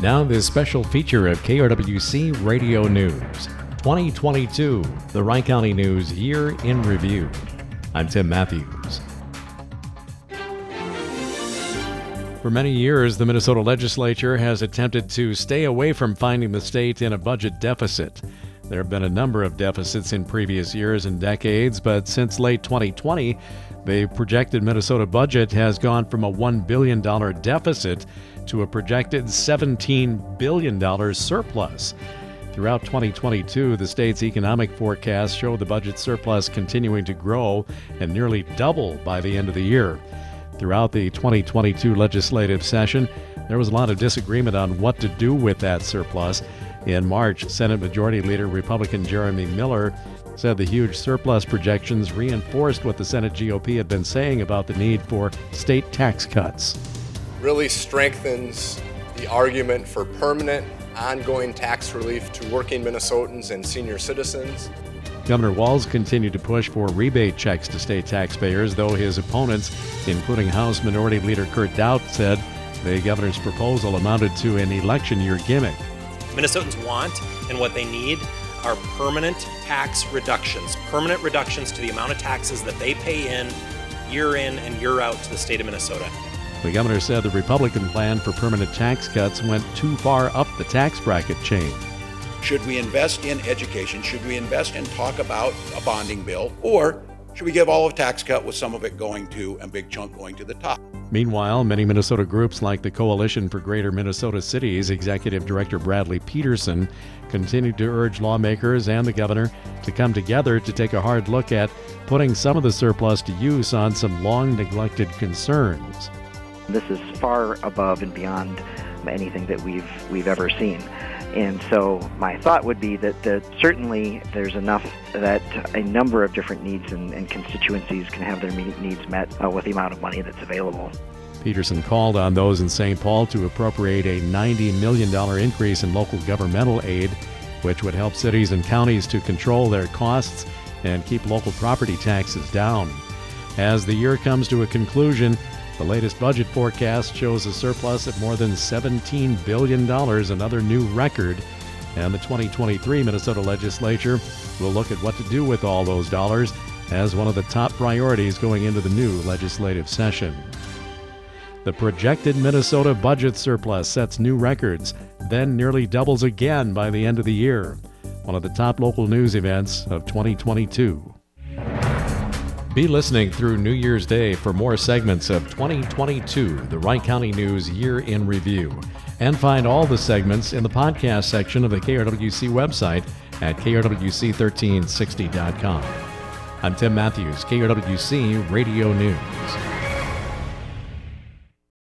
Now, this special feature of KRWC Radio News 2022, the Wright County News Year in Review. I'm Tim Matthews. For many years, the Minnesota legislature has attempted to stay away from finding the state in a budget deficit. There have been a number of deficits in previous years and decades, but since late 2020, the projected Minnesota budget has gone from a $1 billion deficit to a projected $17 billion surplus. Throughout 2022, the state's economic forecasts show the budget surplus continuing to grow and nearly double by the end of the year. Throughout the 2022 legislative session, there was a lot of disagreement on what to do with that surplus. In March, Senate Majority Leader Republican Jeremy Miller said the huge surplus projections reinforced what the Senate GOP had been saying about the need for state tax cuts. Really strengthens the argument for permanent, ongoing tax relief to working Minnesotans and senior citizens. Governor Walz continued to push for rebate checks to state taxpayers, though his opponents, including House Minority Leader Kurt Daudt, said the governor's proposal amounted to an election year gimmick. Minnesotans want and what they need are permanent tax reductions, permanent reductions to the amount of taxes that they pay in year in and year out to the state of Minnesota. The governor said the Republican plan for permanent tax cuts went too far up the tax bracket chain. Should we invest in education? Should we invest and talk about a bonding bill? Or should we give all of tax cut with some of it going to a big chunk going to the top? Meanwhile, many Minnesota groups like the Coalition for Greater Minnesota Cities Executive Director Bradley Peterson continued to urge lawmakers and the governor to come together to take a hard look at putting some of the surplus to use on some long neglected concerns. This is far above and beyond anything that we've we've ever seen. And so my thought would be that, that certainly there's enough that a number of different needs and, and constituencies can have their needs met uh, with the amount of money that's available. Peterson called on those in St. Paul to appropriate a $90 million increase in local governmental aid, which would help cities and counties to control their costs and keep local property taxes down. As the year comes to a conclusion, the latest budget forecast shows a surplus of more than $17 billion, another new record. And the 2023 Minnesota legislature will look at what to do with all those dollars as one of the top priorities going into the new legislative session. The projected Minnesota budget surplus sets new records, then nearly doubles again by the end of the year. One of the top local news events of 2022. Be listening through New Year's Day for more segments of 2022, the Wright County News Year in Review. And find all the segments in the podcast section of the KRWC website at krwc1360.com. I'm Tim Matthews, KRWC Radio News.